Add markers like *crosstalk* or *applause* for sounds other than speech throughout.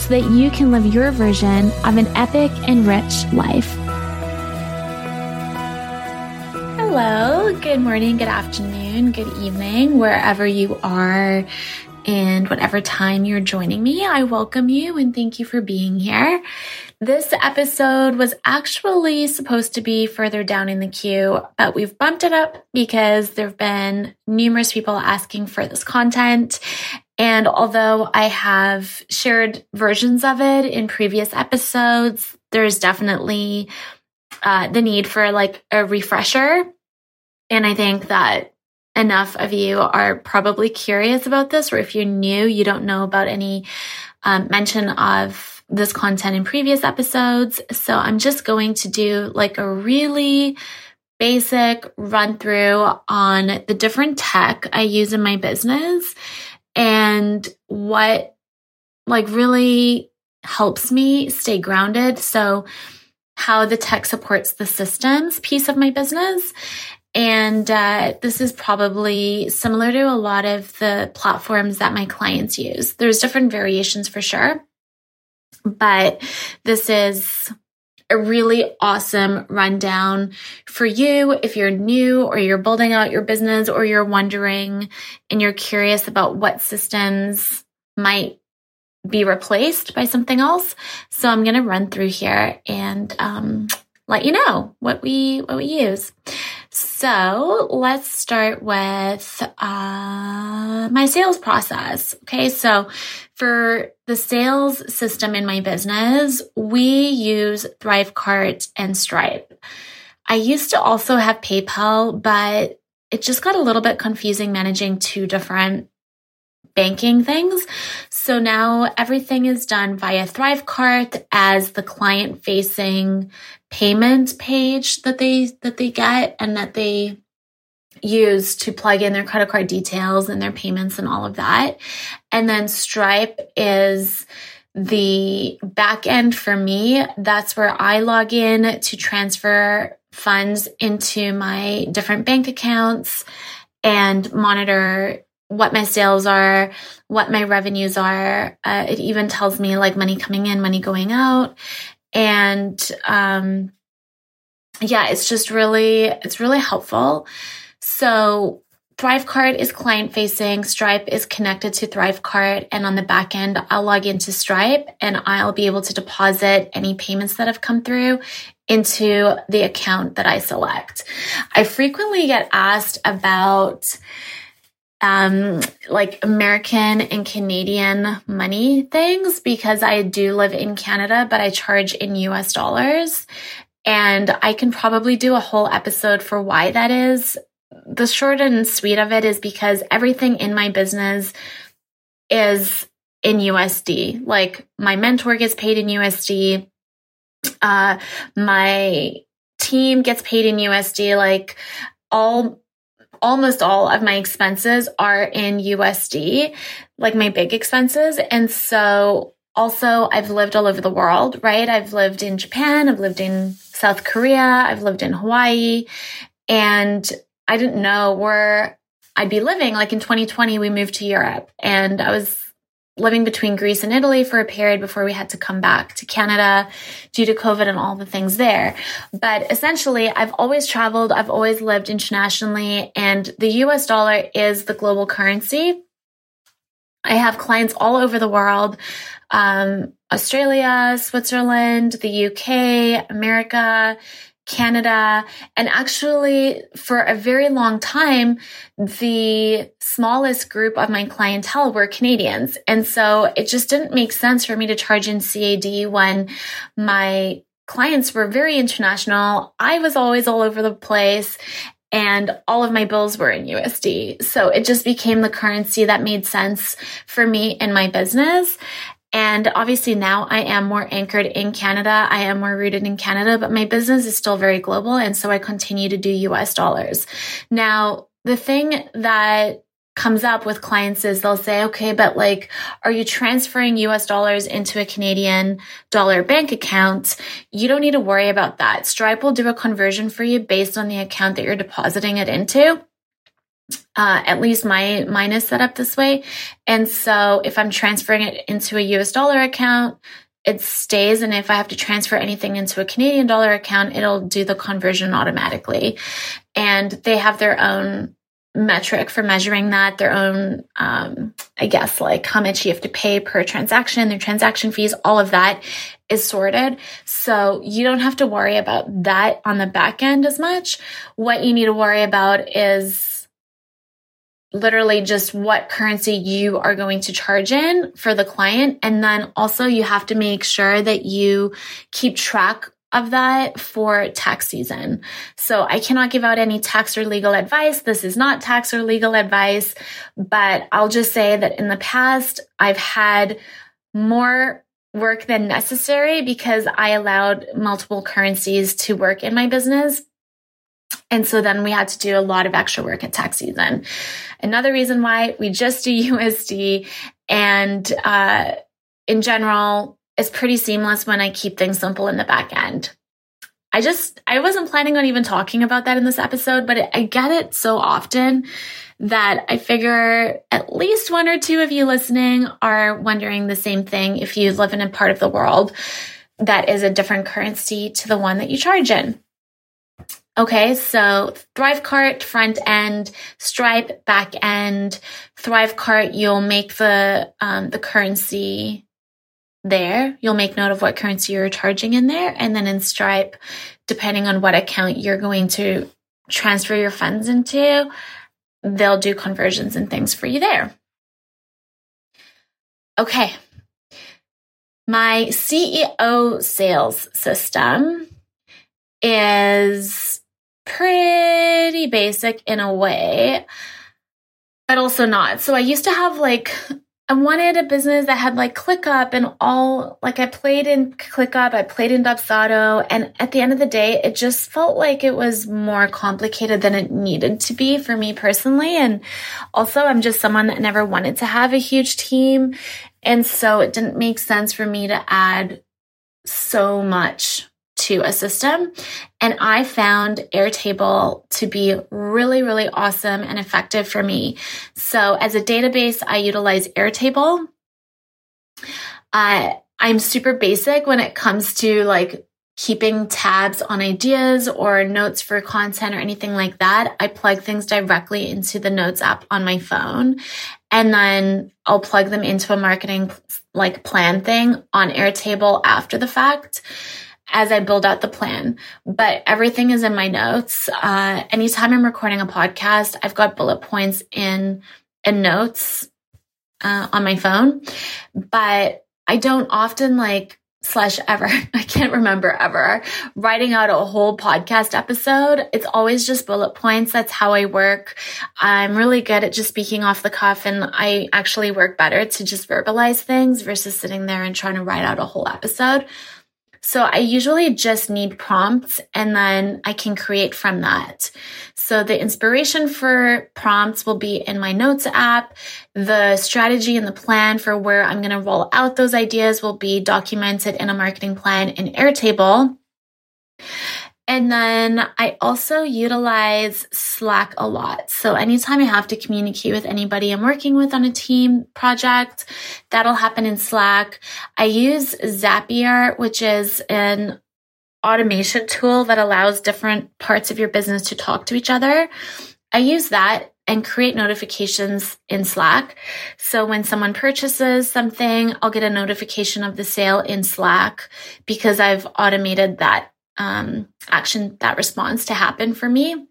so that you can live your version of an epic and rich life. Hello, good morning, good afternoon, good evening, wherever you are and whatever time you're joining me. I welcome you and thank you for being here. This episode was actually supposed to be further down in the queue, but we've bumped it up because there have been numerous people asking for this content. And although I have shared versions of it in previous episodes, there's definitely uh, the need for like a refresher and I think that enough of you are probably curious about this, or if you're new, you don't know about any um, mention of this content in previous episodes. So I'm just going to do like a really basic run through on the different tech I use in my business and what like really helps me stay grounded. So how the tech supports the systems piece of my business and uh, this is probably similar to a lot of the platforms that my clients use. There's different variations for sure, but this is a really awesome rundown for you if you're new or you're building out your business or you're wondering and you're curious about what systems might be replaced by something else. So I'm going to run through here and um, let you know what we what we use. So let's start with uh, my sales process. Okay, so for the sales system in my business, we use Thrivecart and Stripe. I used to also have PayPal, but it just got a little bit confusing managing two different banking things. So now everything is done via Thrivecart as the client facing payment page that they that they get and that they use to plug in their credit card details and their payments and all of that. And then Stripe is the back end for me. That's where I log in to transfer funds into my different bank accounts and monitor what my sales are, what my revenues are. Uh, it even tells me like money coming in, money going out. And, um, yeah, it's just really, it's really helpful. So Thrivecart is client facing. Stripe is connected to Thrivecart. And on the back end, I'll log into Stripe and I'll be able to deposit any payments that have come through into the account that I select. I frequently get asked about, um, like American and Canadian money things because I do live in Canada, but I charge in US dollars. And I can probably do a whole episode for why that is. The short and sweet of it is because everything in my business is in USD. Like my mentor gets paid in USD. Uh, my team gets paid in USD. Like all almost all of my expenses are in USD, like my big expenses. And so also I've lived all over the world, right? I've lived in Japan, I've lived in South Korea, I've lived in Hawaii, and I didn't know where I'd be living. Like in 2020, we moved to Europe and I was living between Greece and Italy for a period before we had to come back to Canada due to COVID and all the things there. But essentially, I've always traveled, I've always lived internationally, and the US dollar is the global currency. I have clients all over the world. Um, Australia, Switzerland, the UK, America, Canada. And actually, for a very long time, the smallest group of my clientele were Canadians. And so it just didn't make sense for me to charge in CAD when my clients were very international. I was always all over the place and all of my bills were in USD. So it just became the currency that made sense for me in my business. And obviously now I am more anchored in Canada. I am more rooted in Canada, but my business is still very global. And so I continue to do US dollars. Now, the thing that comes up with clients is they'll say, okay, but like, are you transferring US dollars into a Canadian dollar bank account? You don't need to worry about that. Stripe will do a conversion for you based on the account that you're depositing it into. Uh, at least my mine is set up this way. And so if I'm transferring it into a US dollar account, it stays. And if I have to transfer anything into a Canadian dollar account, it'll do the conversion automatically. And they have their own metric for measuring that, their own, um, I guess, like how much you have to pay per transaction, their transaction fees, all of that is sorted. So you don't have to worry about that on the back end as much. What you need to worry about is literally just what currency you are going to charge in for the client. And then also you have to make sure that you keep track of that for tax season. So I cannot give out any tax or legal advice. This is not tax or legal advice, but I'll just say that in the past, I've had more work than necessary because I allowed multiple currencies to work in my business. And so then we had to do a lot of extra work at tax season. Another reason why we just do *laughs* USD and uh, in general, it's pretty seamless when I keep things simple in the back end. I just, I wasn't planning on even talking about that in this episode, but I get it so often that I figure at least one or two of you listening are wondering the same thing if you live in a part of the world that is a different currency to the one that you charge in. Okay, so Thrivecart front end, Stripe back end. Thrivecart, you'll make the um, the currency there. You'll make note of what currency you're charging in there, and then in Stripe, depending on what account you're going to transfer your funds into, they'll do conversions and things for you there. Okay, my CEO sales system is pretty basic in a way, but also not. So I used to have like, I wanted a business that had like ClickUp and all, like I played in ClickUp, I played in Dubsado, and at the end of the day, it just felt like it was more complicated than it needed to be for me personally. And also, I'm just someone that never wanted to have a huge team. And so it didn't make sense for me to add so much to a system. And I found Airtable to be really, really awesome and effective for me. So as a database, I utilize Airtable. Uh, I'm super basic when it comes to like keeping tabs on ideas or notes for content or anything like that. I plug things directly into the notes app on my phone and then I'll plug them into a marketing like plan thing on Airtable after the fact as I build out the plan. But everything is in my notes. Uh, anytime I'm recording a podcast, I've got bullet points in in notes uh, on my phone. But I don't often like slash ever *laughs* I can't remember ever writing out a whole podcast episode. It's always just bullet points. That's how I work. I'm really good at just speaking off the cuff and I actually work better to just verbalize things versus sitting there and trying to write out a whole episode. So I usually just need prompts and then I can create from that. So the inspiration for prompts will be in my notes app. The strategy and the plan for where I'm going to roll out those ideas will be documented in a marketing plan in Airtable. And then I also utilize Slack a lot. So anytime I have to communicate with anybody I'm working with on a team project, that'll happen in Slack. I use Zapier, which is an automation tool that allows different parts of your business to talk to each other. I use that and create notifications in Slack. So when someone purchases something, I'll get a notification of the sale in Slack because I've automated that um, action, that response to happen for me.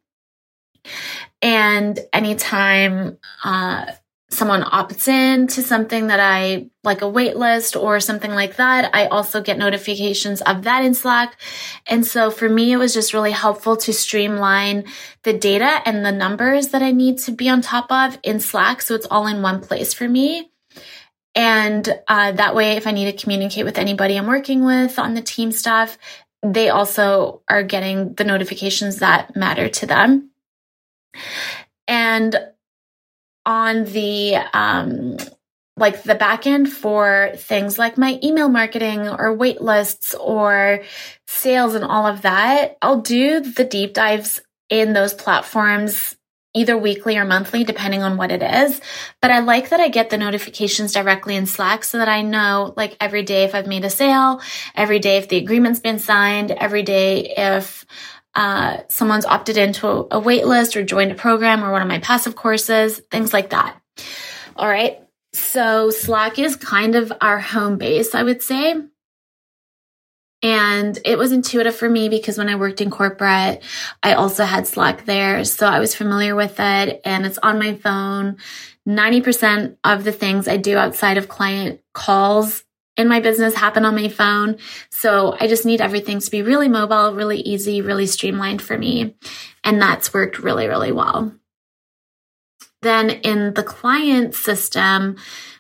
And anytime uh, someone opts in to something that I like a wait list or something like that, I also get notifications of that in Slack. And so for me, it was just really helpful to streamline the data and the numbers that I need to be on top of in Slack. So it's all in one place for me. And uh, that way, if I need to communicate with anybody I'm working with on the team stuff, they also are getting the notifications that matter to them. And on the um, like the back end for things like my email marketing or wait lists or sales and all of that, I'll do the deep dives in those platforms either weekly or monthly, depending on what it is. But I like that I get the notifications directly in Slack so that I know like every day if I've made a sale, every day if the agreement's been signed, every day if uh, someone's opted into a, a wait list or joined a program or one of my passive courses, things like that. All right. So Slack is kind of our home base, I would say. And it was intuitive for me because when I worked in corporate, I also had Slack there. So I was familiar with it and it's on my phone. 90% of the things I do outside of client calls in my business happen on my phone. So I just need everything to be really mobile, really easy, really streamlined for me. And that's worked really, really well. Then in the client system,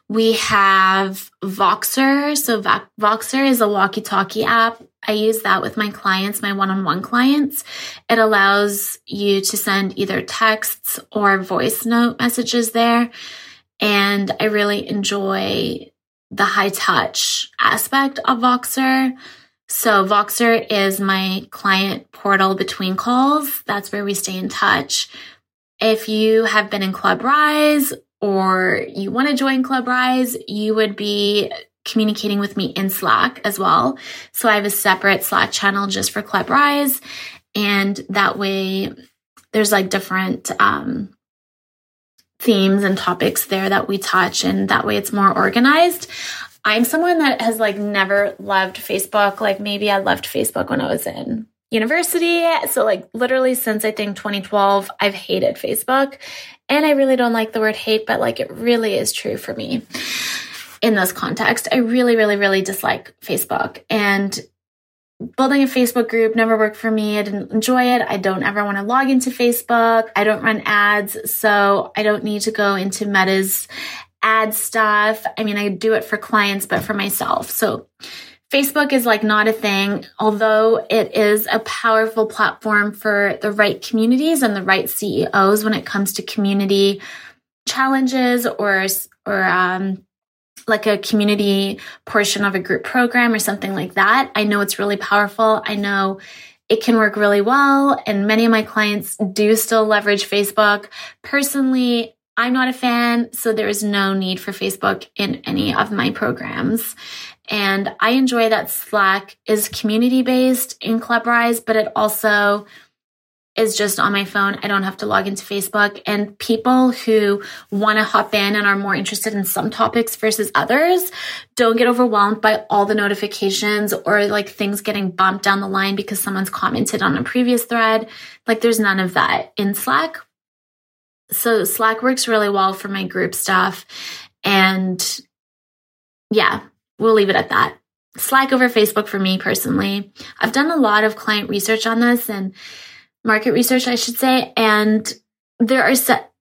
we have Voxer. So Voxer is a walkie talkie app. I use that with my clients, my one on one clients. It allows you to send either texts or voice note messages there. And I really enjoy the high touch aspect of Voxer. So Voxer is my client portal between calls. That's where we stay in touch. If you have been in Club Rise or you want to join Club Rise, you would be communicating with me in Slack as well. So I have a separate Slack channel just for Club Rise. And that way there's like different um, themes and topics there that we touch and that way it's more organized. I'm someone that has like never loved Facebook. Like maybe I loved Facebook when I was in university. So like literally since I think 2012, I've hated Facebook. And I really don't like the word hate, but like it really is true for me in this context. I really, really, really dislike Facebook. And building a Facebook group never worked for me. I didn't enjoy it. I don't ever want to log into Facebook. I don't run ads, so I don't need to go into Meta's ad stuff. I mean, I do it for clients, but for myself. So Facebook is like not a thing, although it is a powerful platform for the right communities and the right CEOs when it comes to community challenges or or um, like a community portion of a group program or something like that. I know it's really powerful. I know it can work really well. And many of my clients do still leverage Facebook. Personally, I'm not a fan, so there is no need for Facebook in any of my programs. And I enjoy that Slack is community based in ClubRise, but it also is just on my phone. I don't have to log into Facebook. And people who want to hop in and are more interested in some topics versus others don't get overwhelmed by all the notifications or like things getting bumped down the line because someone's commented on a previous thread. Like there's none of that in Slack. So Slack works really well for my group stuff. And yeah, we'll leave it at that. Slack over Facebook for me personally. I've done a lot of client research on this and market research, I should say. And there are set,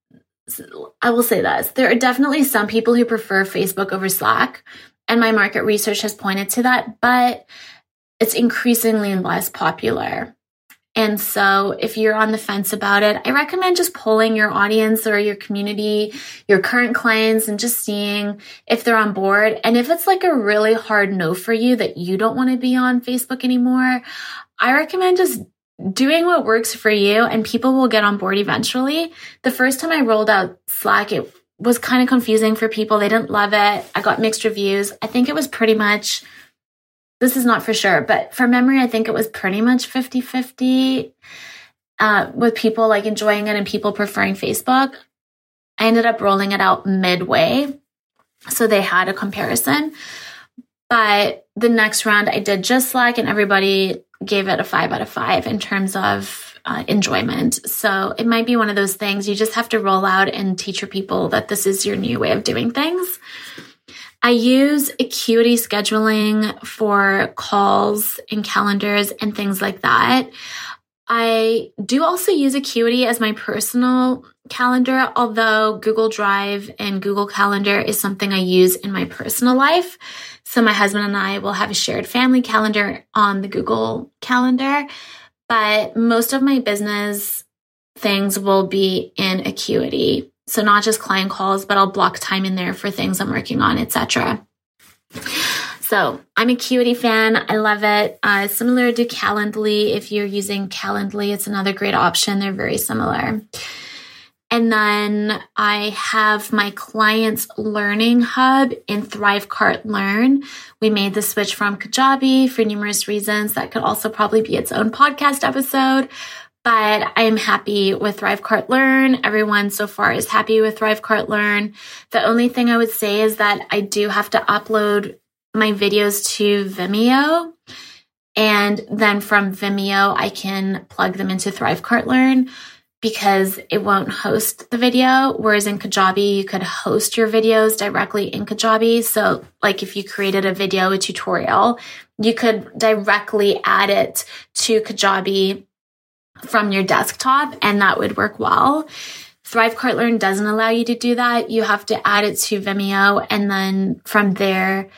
I will say this there are definitely some people who prefer Facebook over Slack. And my market research has pointed to that, but it's increasingly less popular. And so if you're on the fence about it, I recommend just polling your audience or your community, your current clients and just seeing if they're on board. And if it's like a really hard no for you that you don't want to be on Facebook anymore, I recommend just doing what works for you and people will get on board eventually. The first time I rolled out Slack, it was kind of confusing for people. They didn't love it. I got mixed reviews. I think it was pretty much, this is not for sure, but for memory, I think it was pretty much 50 50 uh, with people like enjoying it and people preferring Facebook. I ended up rolling it out midway. So they had a comparison. But the next round I did just like, and everybody gave it a five out of five in terms of uh, enjoyment. So it might be one of those things you just have to roll out and teach your people that this is your new way of doing things. I use Acuity scheduling for calls and calendars and things like that. I do also use Acuity as my personal calendar, although Google Drive and Google Calendar is something I use in my personal life. So my husband and I will have a shared family calendar on the Google Calendar, but most of my business things will be in Acuity. So not just client calls, but I'll block time in there for things I'm working on, etc. So I'm a Acuity fan. I love it. Uh, similar to Calendly. If you're using Calendly, it's another great option. They're very similar. And then I have my clients learning hub in Thrivecart Learn. We made the switch from Kajabi for numerous reasons. That could also probably be its own podcast episode. But I am happy with Thrivecart Learn. Everyone so far is happy with Thrivecart Learn. The only thing I would say is that I do have to upload my videos to Vimeo. And then from Vimeo, I can plug them into Thrivecart Learn because it won't host the video. Whereas in Kajabi, you could host your videos directly in Kajabi. So, like if you created a video, a tutorial, you could directly add it to Kajabi from your desktop, and that would work well. Thrivecart Learn doesn't allow you to do that. You have to add it to Vimeo, and then from there,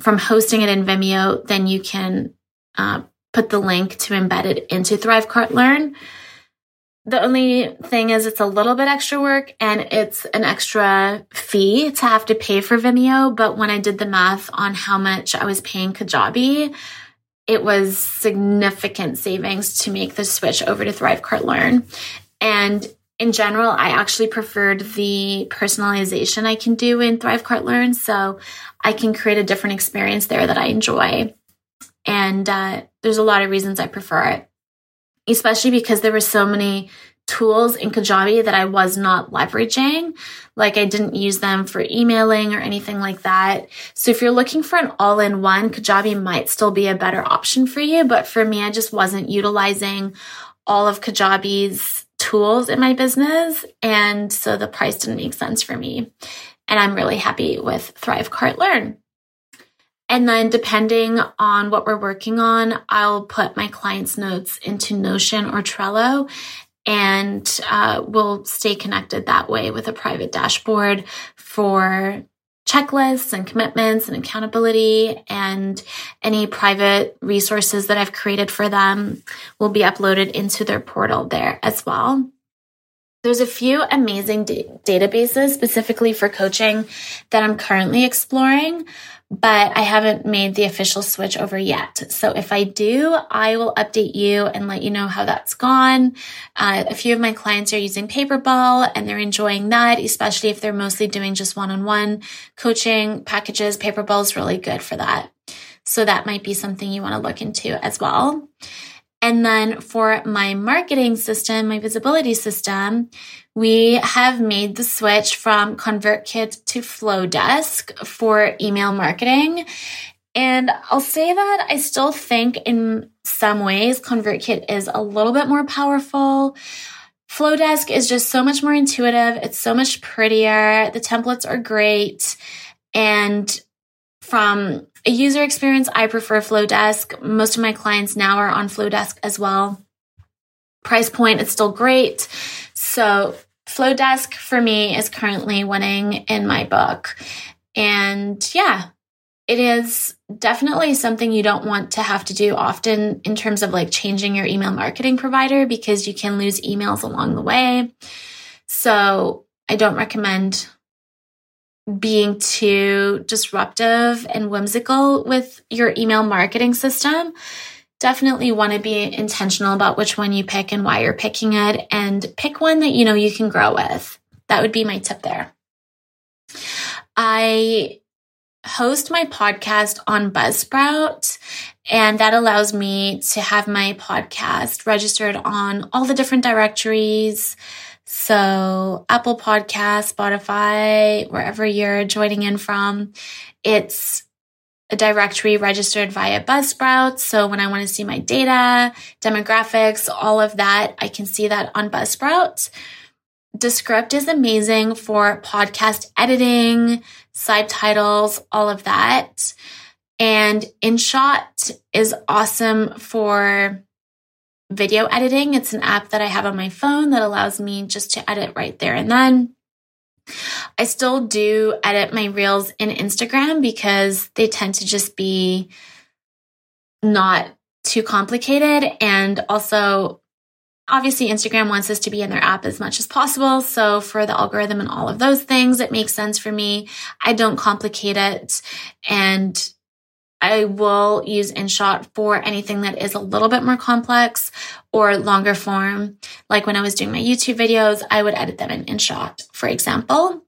from hosting it in Vimeo, then you can uh, put the link to embed it into Thrivecart Learn. The only thing is it's a little bit extra work and it's an extra fee to have to pay for Vimeo. But when I did the math on how much I was paying Kajabi, it was significant savings to make the switch over to Thrivecart Learn. And in general, I actually preferred the personalization I can do in Thrivecart Learn. So I can create a different experience there that I enjoy. And uh, there's a lot of reasons I prefer it especially because there were so many tools in Kajabi that I was not leveraging. Like I didn't use them for emailing or anything like that. So if you're looking for an all in one, Kajabi might still be a better option for you. But for me, I just wasn't utilizing all of Kajabi's tools in my business. And so the price didn't make sense for me. And I'm really happy with Thrivecart Learn. And then depending on what we're working on, I'll put my client's notes into Notion or Trello and uh, we'll stay connected that way with a private dashboard for checklists and commitments and accountability and any private resources that I've created for them will be uploaded into their portal there as well. There's a few amazing d- databases specifically for coaching that I'm currently exploring but I haven't made the official switch over yet. So if I do, I will update you and let you know how that's gone. Uh, a few of my clients are using Paperbell and they're enjoying that, especially if they're mostly doing just one-on-one coaching packages. Paperbell is really good for that. So that might be something you want to look into as well. And then for my marketing system, my visibility system, we have made the switch from ConvertKit to Flodesk for email marketing. And I'll say that I still think in some ways ConvertKit is a little bit more powerful. Flodesk is just so much more intuitive. It's so much prettier. The templates are great. And from a user experience, I prefer Flodesk. Most of my clients now are on Flodesk as well. Price point, it's still great. So Flodesk for me is currently winning in my book. And yeah, it is definitely something you don't want to have to do often in terms of like changing your email marketing provider because you can lose emails along the way. So I don't recommend being too disruptive and whimsical with your email marketing system. Definitely want to be intentional about which one you pick and why you're picking it and pick one that you know you can grow with. That would be my tip there. I host my podcast on Buzzsprout, and that allows me to have my podcast registered on all the different directories So Apple Podcast, Spotify, wherever you're joining in from, it's a directory registered via Buzzsprout. So when I want to see my data, demographics, all of that, I can see that on Buzzsprout. Descript is amazing for podcast editing, subtitles, all of that. And InShot is awesome for video editing. It's an app that I have on my phone that allows me just to edit right there and then. I still do edit my reels in Instagram because they tend to just be not too complicated. And also, obviously, Instagram wants us to be in their app as much as possible. So, for the algorithm and all of those things, it makes sense for me. I don't complicate it. And I will use InShot for anything that is a little bit more complex or longer form. Like when I was doing my YouTube videos, I would edit them in InShot, for example.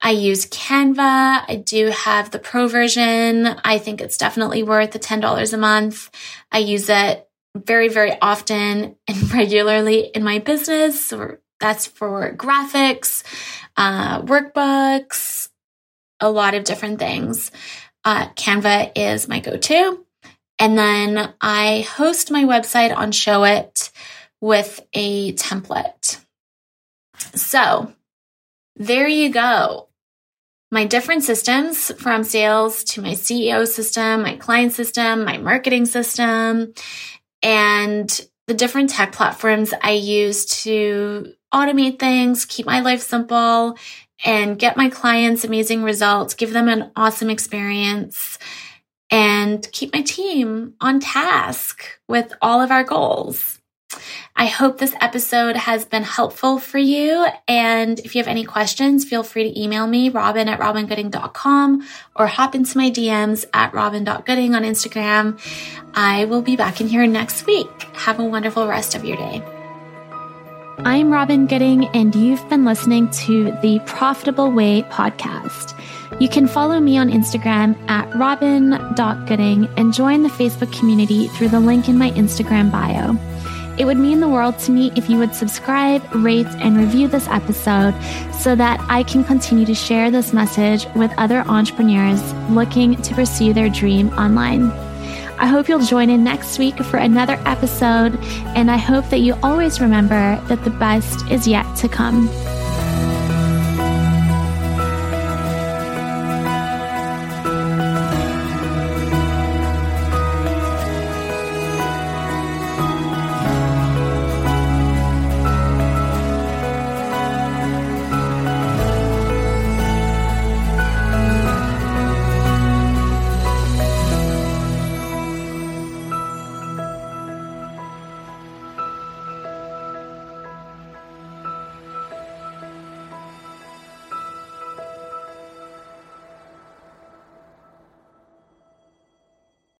I use Canva. I do have the pro version. I think it's definitely worth the $10 a month. I use it very, very often and *laughs* regularly in my business. So that's for graphics, uh, workbooks, a lot of different things uh, Canva is my go to. And then I host my website on Showit with a template. So there you go. My different systems from sales to my CEO system, my client system, my marketing system, and the different tech platforms I use to automate things, keep my life simple, and get my clients amazing results, give them an awesome experience, and keep my team on task with all of our goals. I hope this episode has been helpful for you. And if you have any questions, feel free to email me, robyn at robyngooding.com or hop into my DMs at robyn.gooding on Instagram. I will be back in here next week. Have a wonderful rest of your day. I'm Robyn Gooding, and you've been listening to the Profitable Way podcast. You can follow me on Instagram at robyn.gooding and join the Facebook community through the link in my Instagram bio. It would mean the world to me if you would subscribe, rate, and review this episode so that I can continue to share this message with other entrepreneurs looking to pursue their dream online. I hope you'll join in next week for another episode, and I hope that you always remember that the best is yet to come.